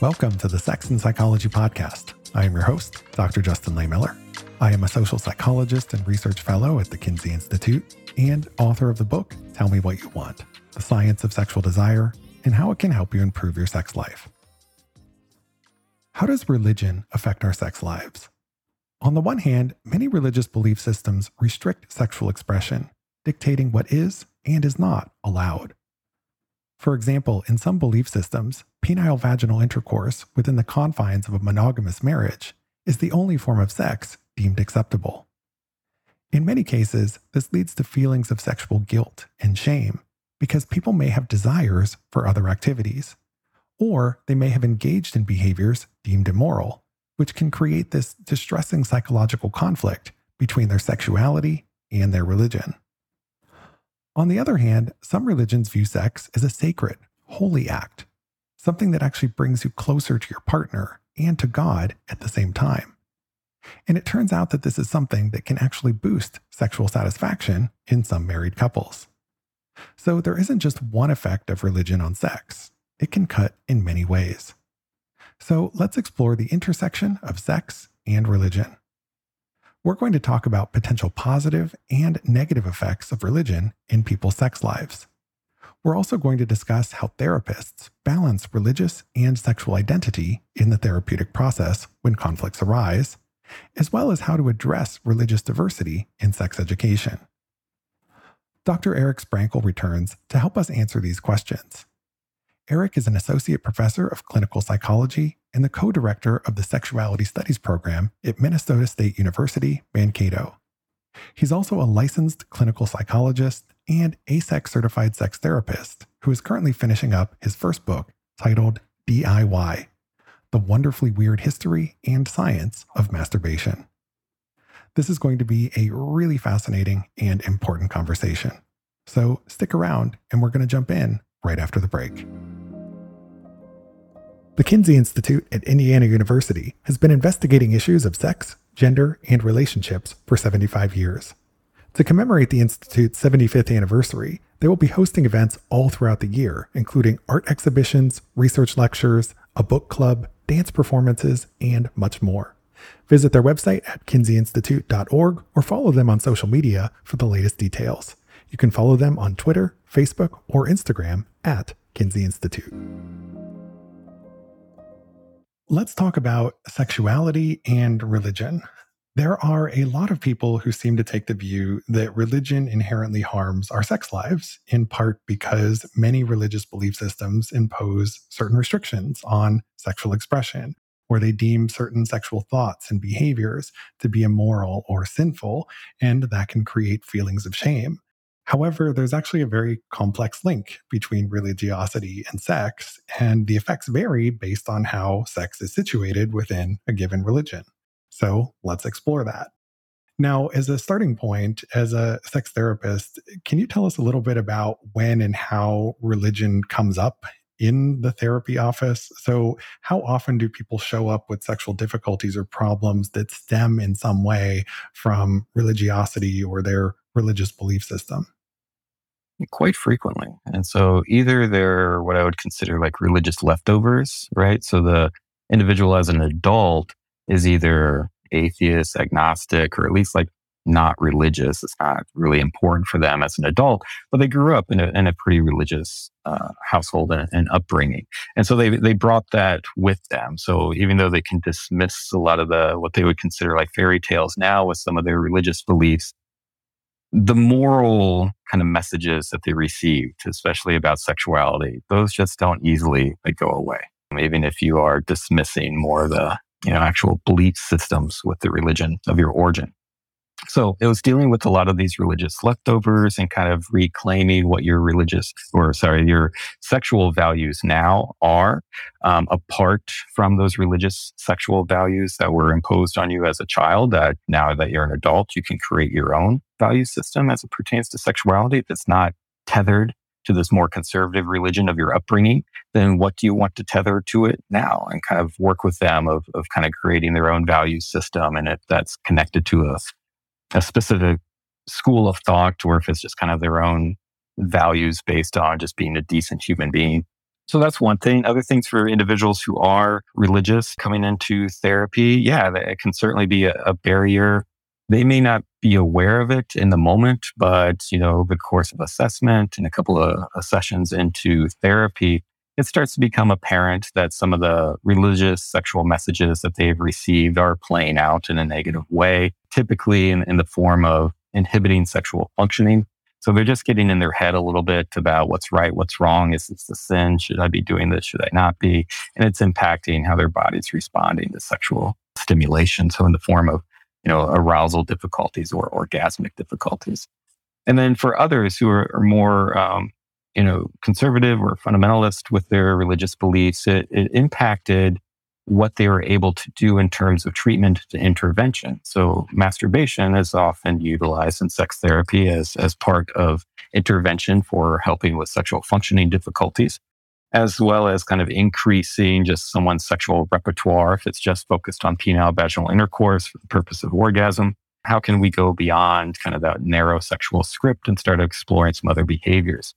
Welcome to the Sex and Psychology Podcast. I am your host, Dr. Justin Lehmiller. I am a social psychologist and research fellow at the Kinsey Institute and author of the book, Tell Me What You Want The Science of Sexual Desire and How It Can Help You Improve Your Sex Life. How does religion affect our sex lives? On the one hand, many religious belief systems restrict sexual expression, dictating what is and is not allowed. For example, in some belief systems, penile vaginal intercourse within the confines of a monogamous marriage is the only form of sex deemed acceptable. In many cases, this leads to feelings of sexual guilt and shame because people may have desires for other activities, or they may have engaged in behaviors deemed immoral, which can create this distressing psychological conflict between their sexuality and their religion. On the other hand, some religions view sex as a sacred, holy act, something that actually brings you closer to your partner and to God at the same time. And it turns out that this is something that can actually boost sexual satisfaction in some married couples. So there isn't just one effect of religion on sex, it can cut in many ways. So let's explore the intersection of sex and religion we're going to talk about potential positive and negative effects of religion in people's sex lives. We're also going to discuss how therapists balance religious and sexual identity in the therapeutic process when conflicts arise, as well as how to address religious diversity in sex education. Dr. Eric Sprankle returns to help us answer these questions. Eric is an associate professor of clinical psychology and the co director of the Sexuality Studies program at Minnesota State University, Mankato. He's also a licensed clinical psychologist and AASECT certified sex therapist who is currently finishing up his first book titled DIY The Wonderfully Weird History and Science of Masturbation. This is going to be a really fascinating and important conversation. So stick around and we're going to jump in right after the break. The Kinsey Institute at Indiana University has been investigating issues of sex, gender, and relationships for 75 years. To commemorate the Institute's 75th anniversary, they will be hosting events all throughout the year, including art exhibitions, research lectures, a book club, dance performances, and much more. Visit their website at kinseyinstitute.org or follow them on social media for the latest details. You can follow them on Twitter, Facebook, or Instagram at Kinsey Institute. Let's talk about sexuality and religion. There are a lot of people who seem to take the view that religion inherently harms our sex lives, in part because many religious belief systems impose certain restrictions on sexual expression, where they deem certain sexual thoughts and behaviors to be immoral or sinful, and that can create feelings of shame. However, there's actually a very complex link between religiosity and sex, and the effects vary based on how sex is situated within a given religion. So let's explore that. Now, as a starting point, as a sex therapist, can you tell us a little bit about when and how religion comes up in the therapy office? So, how often do people show up with sexual difficulties or problems that stem in some way from religiosity or their religious belief system? Quite frequently. And so either they're what I would consider like religious leftovers, right? So the individual as an adult is either atheist, agnostic, or at least like not religious. It's not really important for them as an adult, but they grew up in a, in a pretty religious uh, household and, and, upbringing. And so they, they brought that with them. So even though they can dismiss a lot of the, what they would consider like fairy tales now with some of their religious beliefs, the moral kind of messages that they received, especially about sexuality, those just don't easily like, go away. Even if you are dismissing more of the you know actual belief systems with the religion of your origin. So it was dealing with a lot of these religious leftovers and kind of reclaiming what your religious or sorry, your sexual values now are, um, apart from those religious sexual values that were imposed on you as a child. That now that you're an adult, you can create your own value system as it pertains to sexuality that's not tethered to this more conservative religion of your upbringing, then what do you want to tether to it now and kind of work with them of, of kind of creating their own value system and if that's connected to a a specific school of thought or if it's just kind of their own values based on just being a decent human being. So that's one thing. Other things for individuals who are religious coming into therapy, yeah, it can certainly be a, a barrier. They may not be aware of it in the moment, but you know, the course of assessment and a couple of uh, sessions into therapy, it starts to become apparent that some of the religious sexual messages that they've received are playing out in a negative way, typically in, in the form of inhibiting sexual functioning. So they're just getting in their head a little bit about what's right, what's wrong. Is this a sin? Should I be doing this? Should I not be? And it's impacting how their body's responding to sexual stimulation. So in the form of, you know, arousal difficulties or orgasmic difficulties. And then for others who are, are more, um, you know, conservative or fundamentalist with their religious beliefs, it, it impacted what they were able to do in terms of treatment to intervention. So masturbation is often utilized in sex therapy as, as part of intervention for helping with sexual functioning difficulties, as well as kind of increasing just someone's sexual repertoire if it's just focused on penile vaginal intercourse for the purpose of orgasm. How can we go beyond kind of that narrow sexual script and start exploring some other behaviors?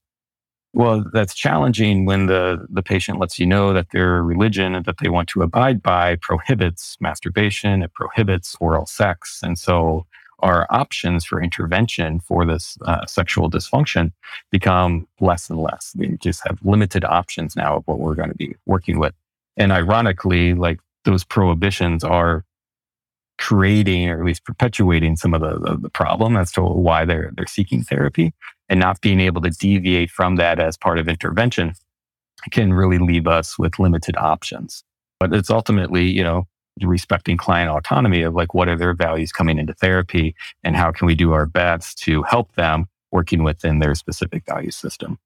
Well, that's challenging when the, the patient lets you know that their religion that they want to abide by prohibits masturbation, it prohibits oral sex. And so our options for intervention for this uh, sexual dysfunction become less and less. We just have limited options now of what we're going to be working with. And ironically, like those prohibitions are creating or at least perpetuating some of the, the, the problem as to why they're, they're seeking therapy and not being able to deviate from that as part of intervention can really leave us with limited options. But it's ultimately, you know, respecting client autonomy of like what are their values coming into therapy and how can we do our best to help them working within their specific value system.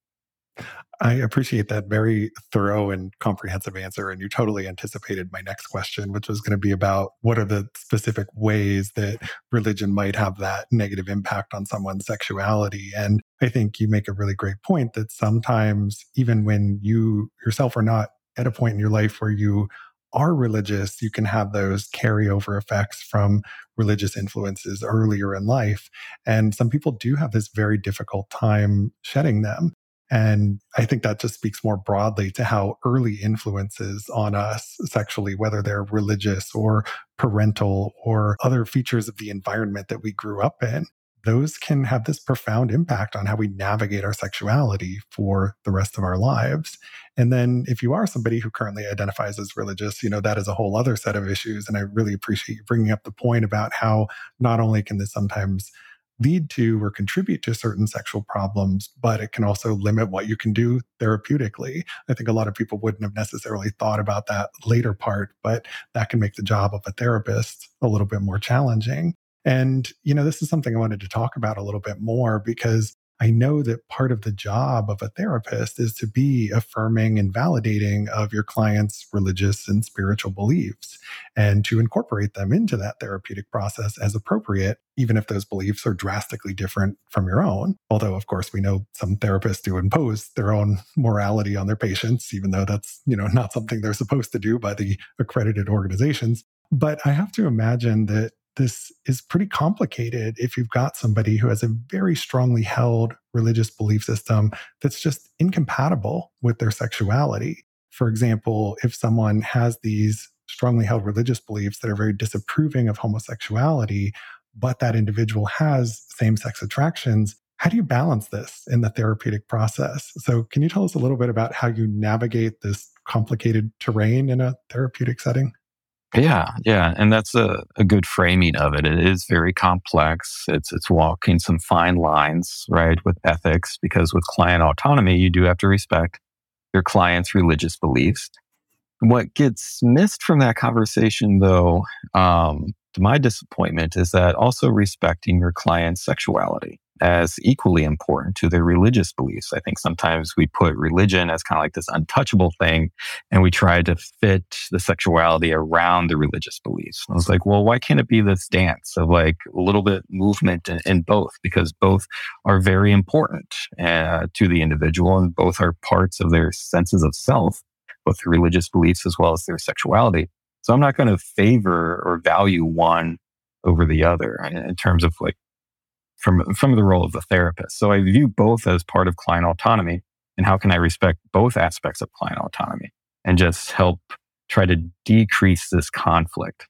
I appreciate that very thorough and comprehensive answer. And you totally anticipated my next question, which was going to be about what are the specific ways that religion might have that negative impact on someone's sexuality. And I think you make a really great point that sometimes, even when you yourself are not at a point in your life where you are religious, you can have those carryover effects from religious influences earlier in life. And some people do have this very difficult time shedding them. And I think that just speaks more broadly to how early influences on us sexually, whether they're religious or parental or other features of the environment that we grew up in, those can have this profound impact on how we navigate our sexuality for the rest of our lives. And then if you are somebody who currently identifies as religious, you know, that is a whole other set of issues. And I really appreciate you bringing up the point about how not only can this sometimes lead to or contribute to certain sexual problems, but it can also limit what you can do therapeutically. I think a lot of people wouldn't have necessarily thought about that later part, but that can make the job of a therapist a little bit more challenging. And, you know, this is something I wanted to talk about a little bit more because I know that part of the job of a therapist is to be affirming and validating of your client's religious and spiritual beliefs and to incorporate them into that therapeutic process as appropriate, even if those beliefs are drastically different from your own. Although, of course, we know some therapists do impose their own morality on their patients, even though that's, you know, not something they're supposed to do by the accredited organizations. But I have to imagine that this is pretty complicated if you've got somebody who has a very strongly held religious belief system that's just incompatible with their sexuality. For example, if someone has these strongly held religious beliefs that are very disapproving of homosexuality, but that individual has same sex attractions, how do you balance this in the therapeutic process? So, can you tell us a little bit about how you navigate this complicated terrain in a therapeutic setting? Yeah, yeah, and that's a, a good framing of it. It is very complex. It's it's walking some fine lines, right, with ethics, because with client autonomy, you do have to respect your client's religious beliefs. What gets missed from that conversation, though, um, to my disappointment, is that also respecting your client's sexuality as equally important to their religious beliefs. I think sometimes we put religion as kind of like this untouchable thing and we try to fit the sexuality around the religious beliefs. I was like, well, why can't it be this dance of like a little bit movement in, in both? Because both are very important uh, to the individual and both are parts of their senses of self, both their religious beliefs as well as their sexuality. So I'm not going to favor or value one over the other in terms of like from from the role of the therapist. So I view both as part of client autonomy. And how can I respect both aspects of client autonomy and just help try to decrease this conflict?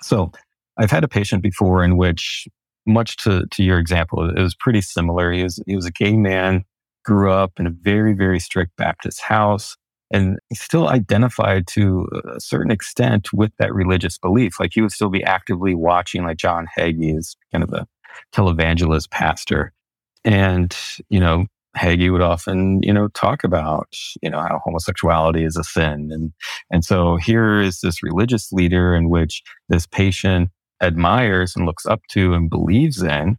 So I've had a patient before in which, much to, to your example, it was pretty similar. He was, he was a gay man, grew up in a very, very strict Baptist house, and still identified to a certain extent with that religious belief. Like he would still be actively watching, like John Hagee is kind of a televangelist pastor. And, you know, Hagee would often, you know, talk about, you know, how homosexuality is a sin. And, and so here is this religious leader in which this patient admires and looks up to and believes in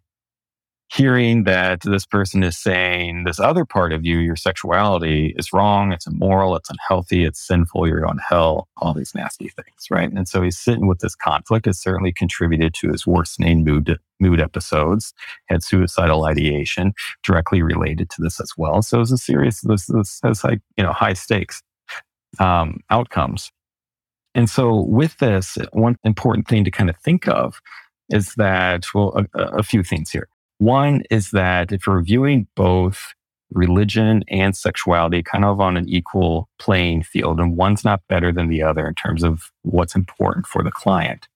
hearing that this person is saying this other part of you, your sexuality, is wrong, it's immoral, it's unhealthy, it's sinful, you're on hell, all these nasty things, right? And so he's sitting with this conflict. It certainly contributed to his worsening mood mood episodes, had suicidal ideation directly related to this as well. So it was a serious, this, this has like, you know, high stakes um, outcomes. And so with this, one important thing to kind of think of is that, well, a, a few things here. One is that if you're viewing both religion and sexuality kind of on an equal playing field, and one's not better than the other in terms of what's important for the client,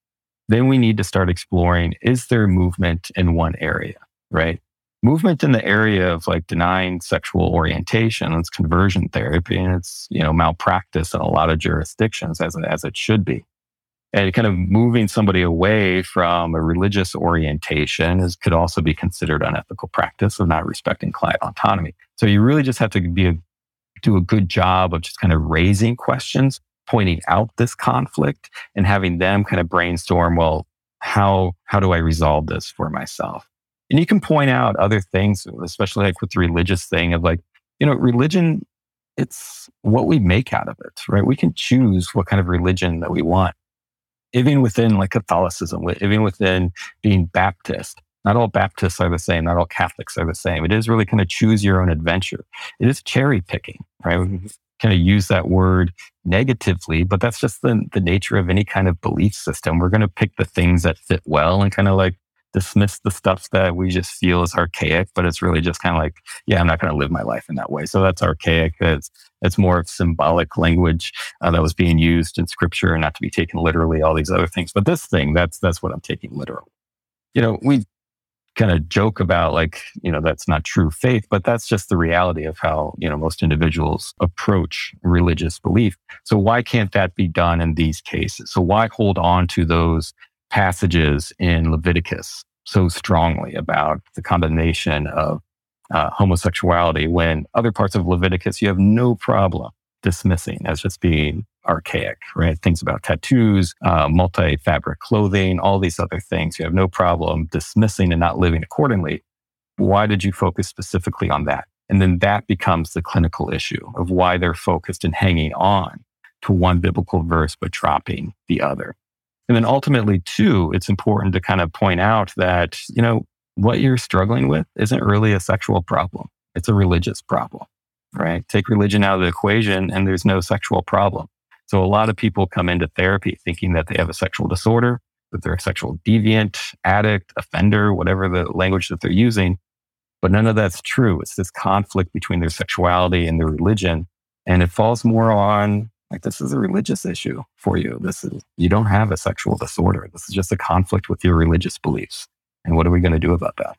then we need to start exploring is there movement in one area, right? Movement in the area of like denying sexual orientation, it's conversion therapy, and it's, you know, malpractice in a lot of jurisdictions as, as it should be and kind of moving somebody away from a religious orientation is, could also be considered unethical practice of not respecting client autonomy. So you really just have to be a, do a good job of just kind of raising questions, pointing out this conflict and having them kind of brainstorm, well, how, how do I resolve this for myself? And you can point out other things, especially like with the religious thing of like, you know, religion, it's what we make out of it, right? We can choose what kind of religion that we want even within like Catholicism, even within being Baptist, not all Baptists are the same. Not all Catholics are the same. It is really kind of choose your own adventure. It is cherry picking, right? We mm-hmm. kind of use that word negatively, but that's just the, the nature of any kind of belief system. We're going to pick the things that fit well and kind of like dismiss the stuff that we just feel is archaic, but it's really just kind of like, yeah, I'm not going to live my life in that way. So that's archaic. It's, it's more of symbolic language uh, that was being used in scripture and not to be taken literally, all these other things. But this thing, that's, that's what I'm taking literal. You know, we kind of joke about like, you know, that's not true faith, but that's just the reality of how, you know, most individuals approach religious belief. So why can't that be done in these cases? So why hold on to those passages in Leviticus so strongly about the condemnation of uh, homosexuality when other parts of Leviticus you have no problem dismissing as just being archaic, right? Things about tattoos, uh, multi fabric clothing, all these other things you have no problem dismissing and not living accordingly. Why did you focus specifically on that? And then that becomes the clinical issue of why they're focused and hanging on to one biblical verse, but dropping the other. And then ultimately, too, it's important to kind of point out that, you know, what you're struggling with isn't really a sexual problem. It's a religious problem, right? Take religion out of the equation and there's no sexual problem. So a lot of people come into therapy thinking that they have a sexual disorder, that they're a sexual deviant, addict, offender, whatever the language that they're using. But none of that's true. It's this conflict between their sexuality and their religion. And it falls more on like this is a religious issue for you. This is, you don't have a sexual disorder. This is just a conflict with your religious beliefs. And what are we going to do about that?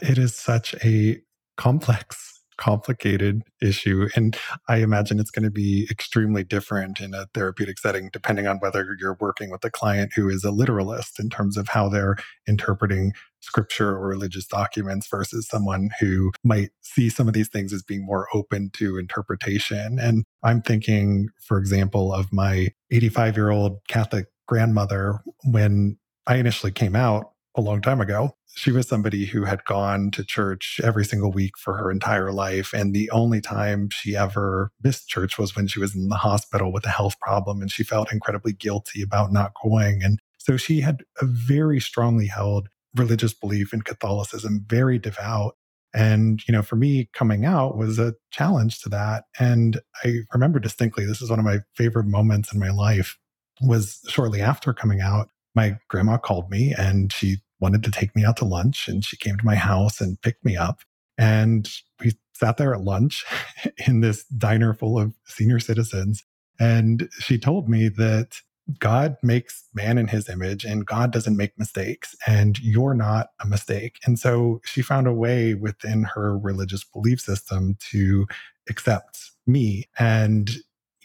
It is such a complex complicated issue. And I imagine it's going to be extremely different in a therapeutic setting, depending on whether you're working with a client who is a literalist in terms of how they're interpreting scripture or religious documents versus someone who might see some of these things as being more open to interpretation. And I'm thinking, for example, of my 85 year old Catholic grandmother when I initially came out a long time ago she was somebody who had gone to church every single week for her entire life. And the only time she ever missed church was when she was in the hospital with a health problem and she felt incredibly guilty about not going. And so she had a very strongly held religious belief in Catholicism, very devout. And, you know, for me, coming out was a challenge to that. And I remember distinctly, this is one of my favorite moments in my life, was shortly after coming out. My grandma called me and she wanted to take me out to lunch and she came to my house and picked me up. And we sat there at lunch in this diner full of senior citizens. And she told me that God makes man in his image and God doesn't make mistakes, and you're not a mistake. And so she found a way within her religious belief system to accept me. And,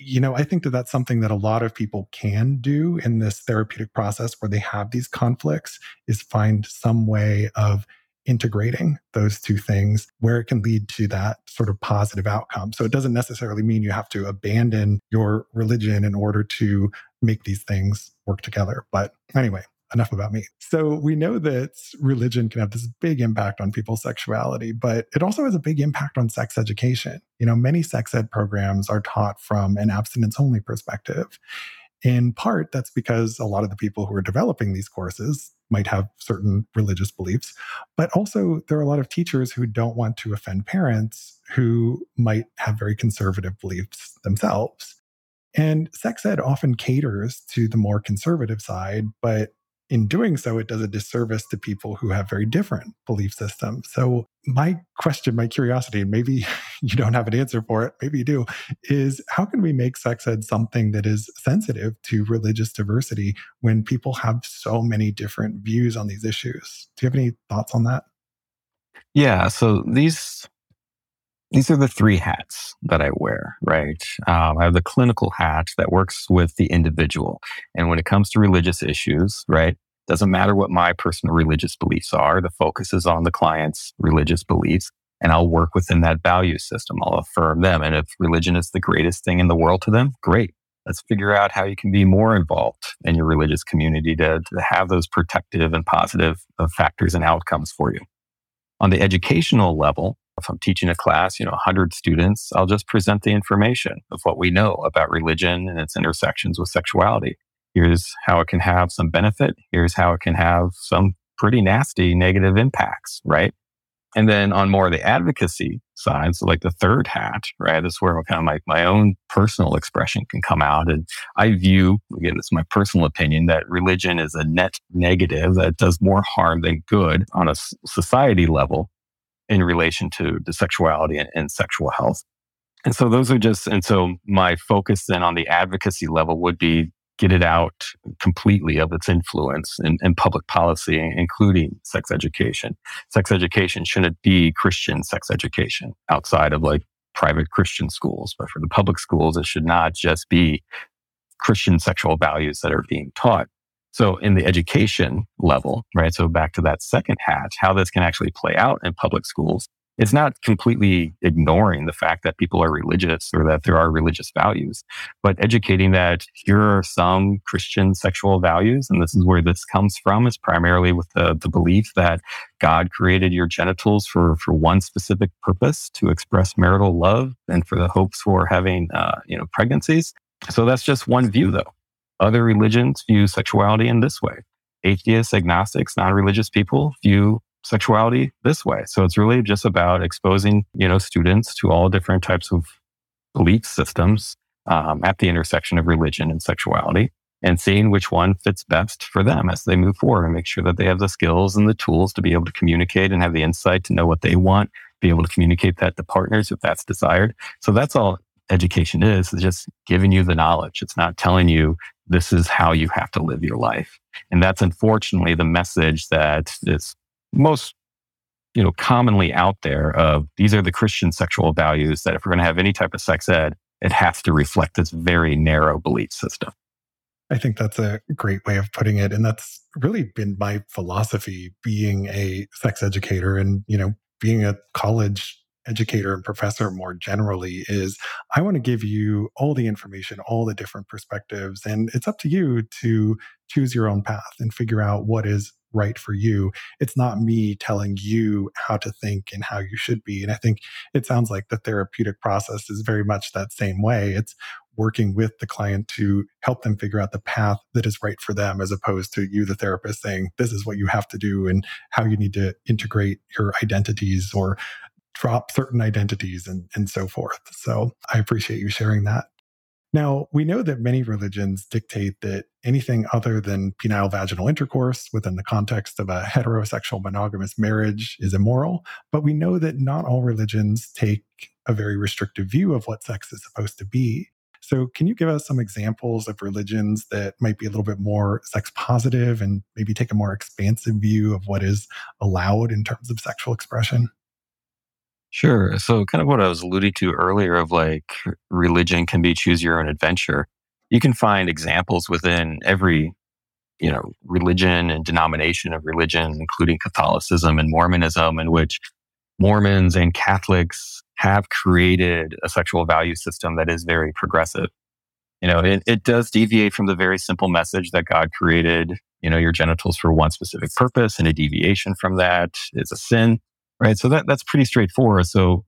you know, I think that that's something that a lot of people can do in this therapeutic process where they have these conflicts is find some way of integrating those two things where it can lead to that sort of positive outcome. So it doesn't necessarily mean you have to abandon your religion in order to make these things work together. But anyway, enough about me. So we know that religion can have this big impact on people's sexuality, but it also has a big impact on sex education. You know, many sex ed programs are taught from an abstinence only perspective. In part, that's because a lot of the people who are developing these courses might have certain religious beliefs, but also there are a lot of teachers who don't want to offend parents who might have very conservative beliefs themselves. And sex ed often caters to the more conservative side, but in doing so, it does a disservice to people who have very different belief systems. So, my question, my curiosity, and maybe you don't have an answer for it, maybe you do, is how can we make sex ed something that is sensitive to religious diversity when people have so many different views on these issues? Do you have any thoughts on that? Yeah. So, these these are the three hats that I wear, right? Um, I have the clinical hat that works with the individual. And when it comes to religious issues, right, doesn't matter what my personal religious beliefs are, the focus is on the client's religious beliefs. And I'll work within that value system. I'll affirm them. And if religion is the greatest thing in the world to them, great. Let's figure out how you can be more involved in your religious community to, to have those protective and positive uh, factors and outcomes for you. On the educational level, if I'm teaching a class, you know, 100 students, I'll just present the information of what we know about religion and its intersections with sexuality. Here's how it can have some benefit. Here's how it can have some pretty nasty negative impacts, right? And then on more of the advocacy side, so like the third hat, right? This is where kind of like my own personal expression can come out. And I view, again, it's my personal opinion, that religion is a net negative that does more harm than good on a society level in relation to the sexuality and, and sexual health. And so those are just, and so my focus then on the advocacy level would be get it out completely of its influence in, in, public policy, including sex education. Sex education shouldn't be Christian sex education outside of like private Christian schools, but for the public schools, it should not just be Christian sexual values that are being taught. So in the education level, right? So back to that second hat, how this can actually play out in public schools. It's not completely ignoring the fact that people are religious or that there are religious values, but educating that here are some Christian sexual values. And this is where this comes from is primarily with the, the belief that God created your genitals for, for one specific purpose to express marital love and for the hopes for having, uh, you know, pregnancies. So that's just one view though. Other religions view sexuality in this way. Atheists, agnostics, non-religious people view sexuality this way. So it's really just about exposing, you know, students to all different types of belief systems um, at the intersection of religion and sexuality and seeing which one fits best for them as they move forward and make sure that they have the skills and the tools to be able to communicate and have the insight to know what they want, be able to communicate that to partners if that's desired. So that's all education is, is just giving you the knowledge. It's not telling you this is how you have to live your life. And that's unfortunately the message that is most you know commonly out there of these are the Christian sexual values that if we're going to have any type of sex ed, it has to reflect this very narrow belief system. I think that's a great way of putting it. And that's really been my philosophy being a sex educator and, you know, being a college educator and professor more generally is I want to give you all the information, all the different perspectives, and it's up to you to choose your own path and figure out what is right for you. It's not me telling you how to think and how you should be. And I think it sounds like the therapeutic process is very much that same way. It's working with the client to help them figure out the path that is right for them, as opposed to you, the therapist, saying, this is what you have to do and how you need to integrate your identities or drop certain identities and, and so forth. So I appreciate you sharing that. Now, we know that many religions dictate that anything other than penile vaginal intercourse within the context of a heterosexual monogamous marriage is immoral, but we know that not all religions take a very restrictive view of what sex is supposed to be. So, can you give us some examples of religions that might be a little bit more sex positive and maybe take a more expansive view of what is allowed in terms of sexual expression? Sure. So, kind of what I was alluding to earlier of like religion can be choose your own adventure. You can find examples within every, you know, religion and denomination of religion, including Catholicism and Mormonism, in which Mormons and Catholics have created a sexual value system that is very progressive. You know, it, it does deviate from the very simple message that God created, you know, your genitals for one specific purpose, and a deviation from that is a sin right? So that, that's pretty straightforward. So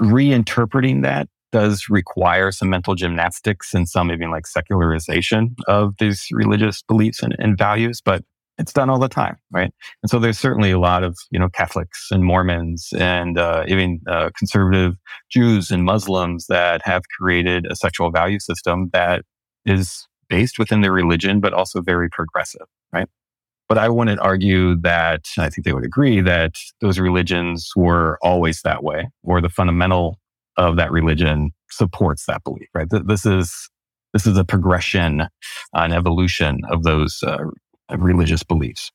reinterpreting that does require some mental gymnastics and some even like secularization of these religious beliefs and, and values, but it's done all the time, right? And so there's certainly a lot of you know Catholics and Mormons and uh, even uh, conservative Jews and Muslims that have created a sexual value system that is based within their religion, but also very progressive, right? But I wouldn't argue that, I think they would agree that those religions were always that way, or the fundamental of that religion supports that belief, right? This is, this is a progression, uh, an evolution of those uh, religious beliefs.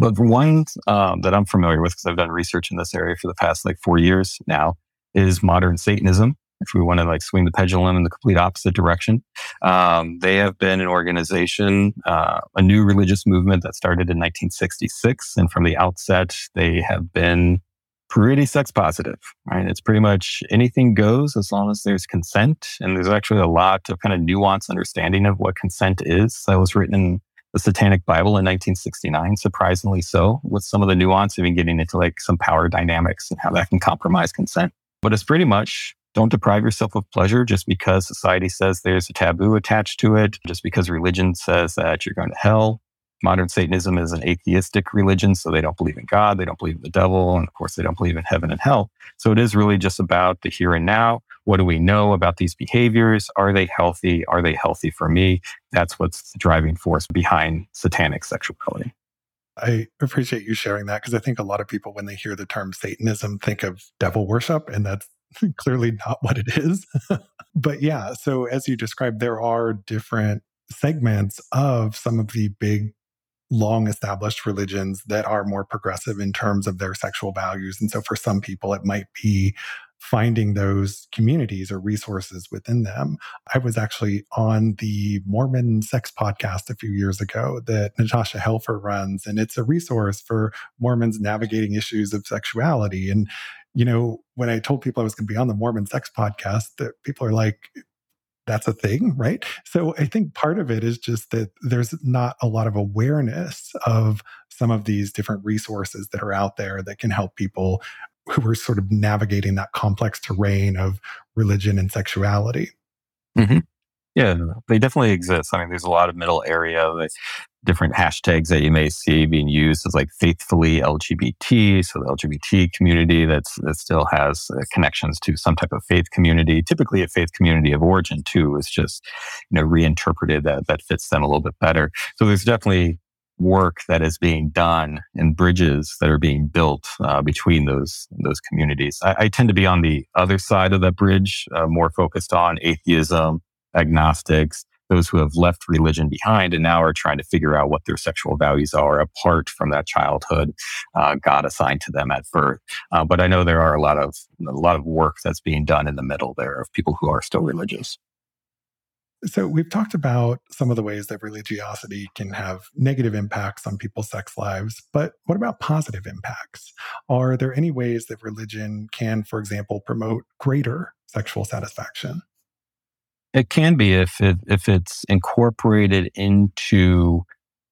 But one um, that I'm familiar with, because I've done research in this area for the past like four years now, is modern Satanism if we want to like swing the pendulum in the complete opposite direction. Um, they have been an organization, uh, a new religious movement that started in 1966. And from the outset, they have been pretty sex positive, right? It's pretty much anything goes as long as there's consent. And there's actually a lot of kind of nuanced understanding of what consent is that was written in the Satanic Bible in 1969, surprisingly so, with some of the nuance, even getting into like some power dynamics and how that can compromise consent. But it's pretty much don't deprive yourself of pleasure just because society says there's a taboo attached to it, just because religion says that you're going to hell. Modern Satanism is an atheistic religion, so they don't believe in God, they don't believe in the devil, and of course, they don't believe in heaven and hell. So it is really just about the here and now. What do we know about these behaviors? Are they healthy? Are they healthy for me? That's what's the driving force behind satanic sexuality. I appreciate you sharing that because I think a lot of people, when they hear the term Satanism, think of devil worship, and that's clearly not what it is. but yeah, so as you described, there are different segments of some of the big long established religions that are more progressive in terms of their sexual values. And so for some people, it might be finding those communities or resources within them. I was actually on the Mormon Sex podcast a few years ago that Natasha Helfer runs, and it's a resource for Mormons navigating issues of sexuality. And you know, when I told people I was going to be on the Mormon Sex podcast, that people are like, that's a thing, right? So I think part of it is just that there's not a lot of awareness of some of these different resources that are out there that can help people who are sort of navigating that complex terrain of religion and sexuality. Mm-hmm. Yeah, they definitely exist. I mean, there's a lot of middle area, different hashtags that you may see being used as like faithfully LGBT. So the LGBT community that's, that still has uh, connections to some type of faith community, typically a faith community of origin too, is just, you know, reinterpreted that, that fits them a little bit better. So there's definitely work that is being done and bridges that are being built uh, between those those communities. I, I, tend to be on the other side of that bridge, uh, more focused on atheism, agnostics, those who have left religion behind and now are trying to figure out what their sexual values are apart from that childhood uh, God assigned to them at birth. Uh, but I know there are a lot of a lot of work that's being done in the middle there of people who are still religious. So, we've talked about some of the ways that religiosity can have negative impacts on people's sex lives, but what about positive impacts? Are there any ways that religion can, for example, promote greater sexual satisfaction? It can be if it, if it's incorporated into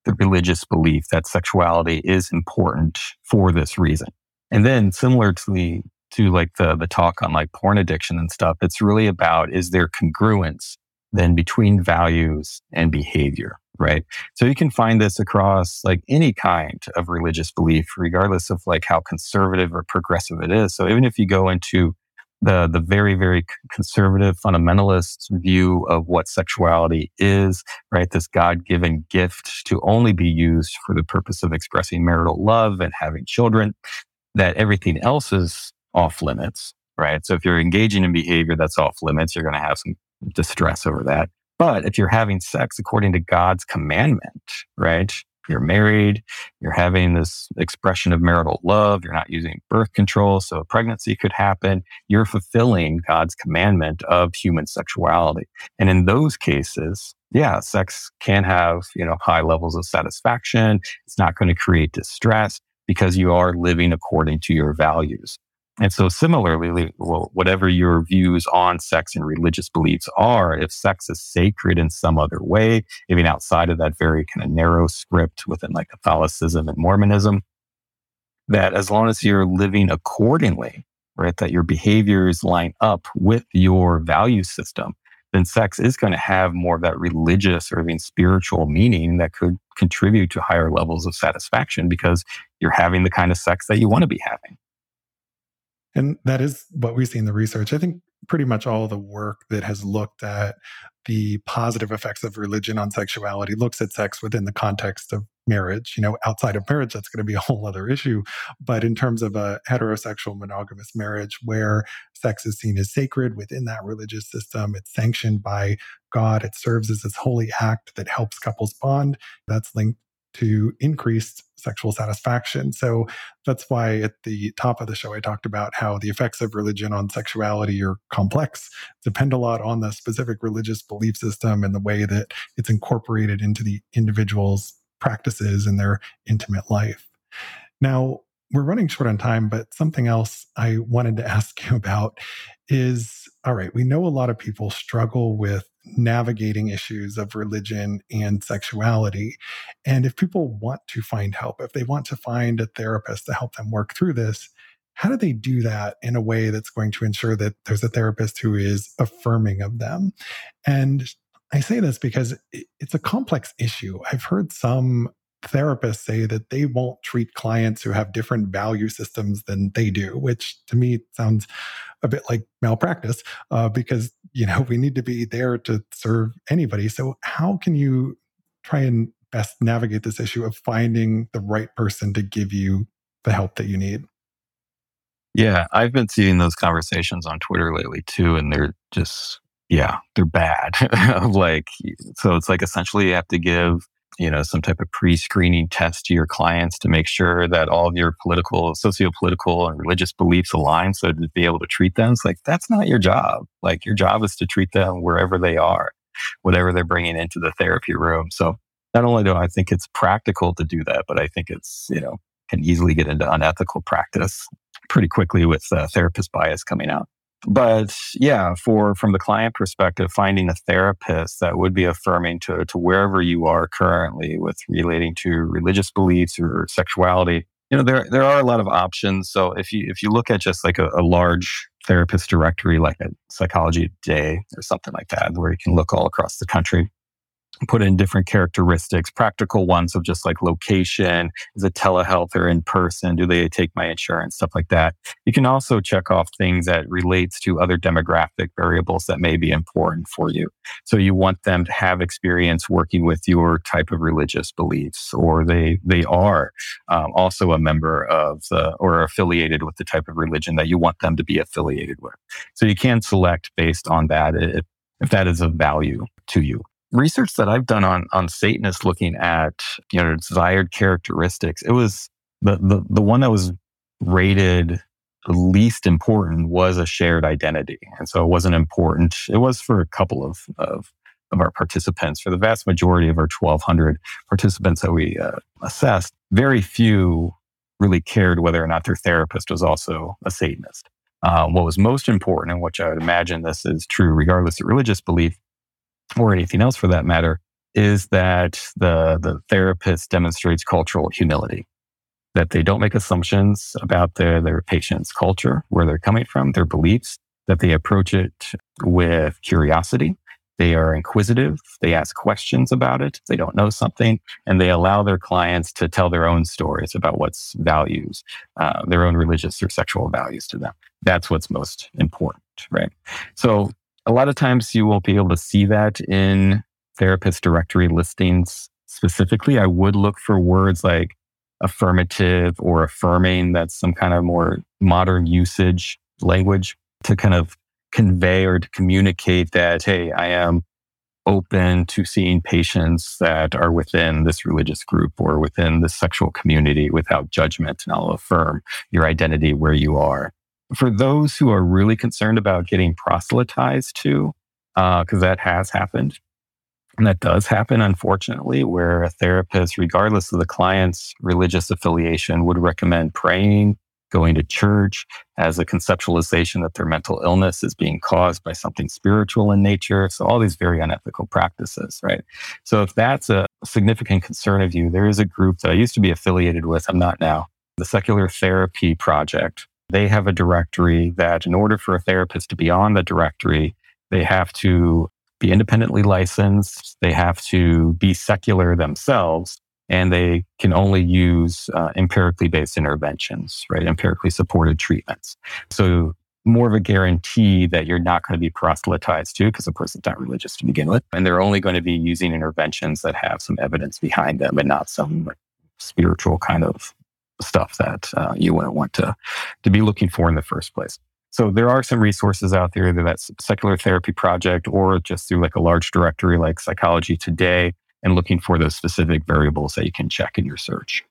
the religious belief that sexuality is important for this reason. And then similar to to like the the talk on like porn addiction and stuff, it's really about is there congruence then between values and behavior, right? So you can find this across like any kind of religious belief, regardless of like how conservative or progressive it is. So even if you go into the the very very conservative fundamentalist view of what sexuality is right? This god-given gift to only be used for the purpose of expressing marital love and having children that everything else is off limits right? So if you're engaging in behavior that's off limits you're going to have some distress over that. But if you're having sex according to god's commandment right you're married, you're having this expression of marital love, you're not using birth control, so a pregnancy could happen. You're fulfilling God's commandment of human sexuality. And in those cases, yeah, sex can have, you know, high levels of satisfaction. It's not going to create distress because you are living according to your values. And so similarly, whatever your views on sex and religious beliefs are, if sex is sacred in some other way, even outside of that very kind of narrow script within like Catholicism and Mormonism, that as long as you're living accordingly, right, that your behaviors line up with your value system, then sex is going to have more of that religious or even spiritual meaning that could contribute to higher levels of satisfaction because you're having the kind of sex that you want to be having. And that is what we see in the research. I think pretty much all the work that has looked at the positive effects of religion on sexuality looks at sex within the context of marriage. You know, outside of marriage, that's going to be a whole other issue. But in terms of a heterosexual monogamous marriage where sex is seen as sacred within that religious system, it's sanctioned by God, it serves as this holy act that helps couples bond. That's linked to increased sexual satisfaction. So that's why at the top of the show, I talked about how the effects of religion on sexuality are complex, depend a lot on the specific religious belief system and the way that it's incorporated into the individual's practices and their intimate life. Now, we're running short on time, but something else I wanted to ask you about is all right, we know a lot of people struggle with navigating issues of religion and sexuality. And if people want to find help, if they want to find a therapist to help them work through this, how do they do that in a way that's going to ensure that there's a therapist who is affirming of them? And I say this because it's a complex issue. I've heard some therapists say that they won't treat clients who have different value systems than they do, which to me sounds a bit like malpractice uh, because you know we need to be there to serve anybody. So how can you try and best navigate this issue of finding the right person to give you the help that you need? Yeah, I've been seeing those conversations on Twitter lately too, and they're just yeah, they're bad. like so it's like essentially you have to give you know some type of pre-screening test to your clients to make sure that all of your political socio-political and religious beliefs align so to be able to treat them. It's like that's not your job. Like your job is to treat them wherever they are whatever they're bringing into the therapy room. So not only do i think it's practical to do that but i think it's you know can easily get into unethical practice pretty quickly with uh, therapist bias coming out but yeah, for from the client perspective, finding a therapist that would be affirming to to wherever you are currently with relating to religious beliefs or sexuality, you know, there there are a lot of options. So if you if you look at just like a, a large therapist directory like a psychology today or something like that, where you can look all across the country, put in different characteristics, practical ones of just like location, is it telehealth or in person? Do they take my insurance? Stuff like that. You can also check off things that relates to other demographic variables that may be important for you. So you want them to have experience working with your type of religious beliefs, or they they are um, also a member of the, or affiliated with the type of religion that you want them to be affiliated with. So you can select based on that if, if that is of value to you research that I've done on on Satanists looking at you know desired characteristics, it was the the the one that was rated the least important was a shared identity, and so it wasn't important. It was for a couple of of of our participants. For the vast majority of our 1,200 participants that we uh, assessed, very few really cared whether or not their therapist was also a Satanist. Um, what was most important, and which I would imagine this is true regardless of religious belief, or anything else for that matter, is that the, the therapist demonstrates cultural humility, that they don't make assumptions about their, their patient's culture, where they're coming from, their beliefs, that they approach it with curiosity. They are inquisitive. They ask questions about it. They don't know something and they allow their clients to tell their own stories about what's values, uh, their own religious or sexual values to them. That's what's most important, right? So a lot of times you won't be able to see that in therapist directory listings specifically. I would look for words like affirmative or affirming. That's some kind of more modern usage language to kind of convey or to communicate that, hey, I am open to seeing patients that are within this religious group or within this sexual community without judgment, and I'll affirm your identity where you are. For those who are really concerned about getting proselytized to, because uh, that has happened, and that does happen, unfortunately, where a therapist, regardless of the client's religious affiliation, would recommend praying going to church as a conceptualization that their mental illness is being caused by something spiritual in nature. So all these very unethical practices, right? So if that's a significant concern of you, there is a group that I used to be affiliated with. I'm not now. The Secular Therapy Project. They have a directory that in order for a therapist to be on the directory, they have to be independently licensed. They have to be secular themselves and they can only use uh, empirically based interventions, right? Empirically supported treatments. So more of a guarantee that you're not going to be proselytized to because the person's not religious to begin with. And they're only going to be using interventions that have some evidence behind them and not some spiritual kind of stuff that uh, you wouldn't want to, to be looking for in the first place. So there are some resources out there, either that secular therapy project or just through like a large directory like Psychology Today and looking for those specific variables that you can check in your search.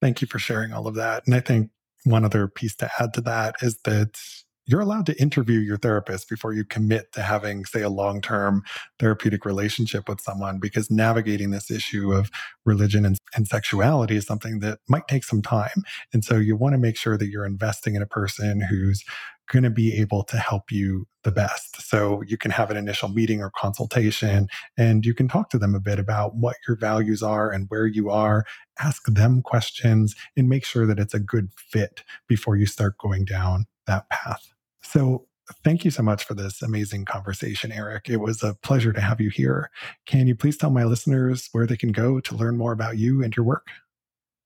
Thank you for sharing all of that. And I think one other piece to add to that is that you're allowed to interview your therapist before you commit to having, say, a long term therapeutic relationship with someone, because navigating this issue of religion and, and, sexuality is something that might take some time. And so you want to make sure that you're investing in a person who's going to be able to help you the best. So you can have an initial meeting or consultation and you can talk to them a bit about what your values are and where you are. Ask them questions and make sure that it's a good fit before you start going down that path. So thank you so much for this amazing conversation, Eric. It was a pleasure to have you here. Can you please tell my listeners where they can go to learn more about you and your work?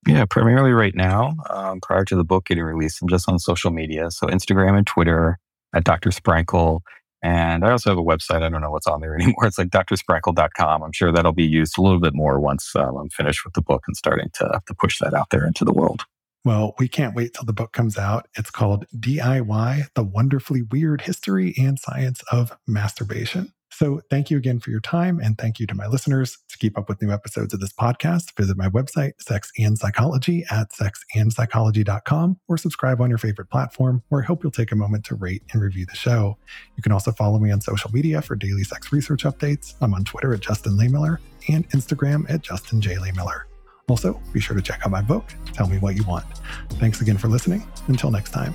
Yeah, primarily right now, um, prior to the book getting released, I'm just on social media. So Instagram and Twitter at Dr. Sprankle. And I also have a website. I don't know what's on there anymore. It's like drsprankle.com. I'm sure that'll be used a little bit more once um, I'm finished with the book and starting to, to push that out there into the world. Well, we can't wait till the book comes out. It's called DIY The Wonderfully Weird History and Science of Masturbation. So thank you again for your time. And thank you to my listeners. To keep up with new episodes of this podcast, visit my website, Sex and Psychology at sexandpsychology.com or subscribe on your favorite platform where I hope you'll take a moment to rate and review the show. You can also follow me on social media for daily sex research updates. I'm on Twitter at Justin Lehmiller and Instagram at Justin J. Lehmiller. Also, be sure to check out my book, Tell Me What You Want. Thanks again for listening. Until next time.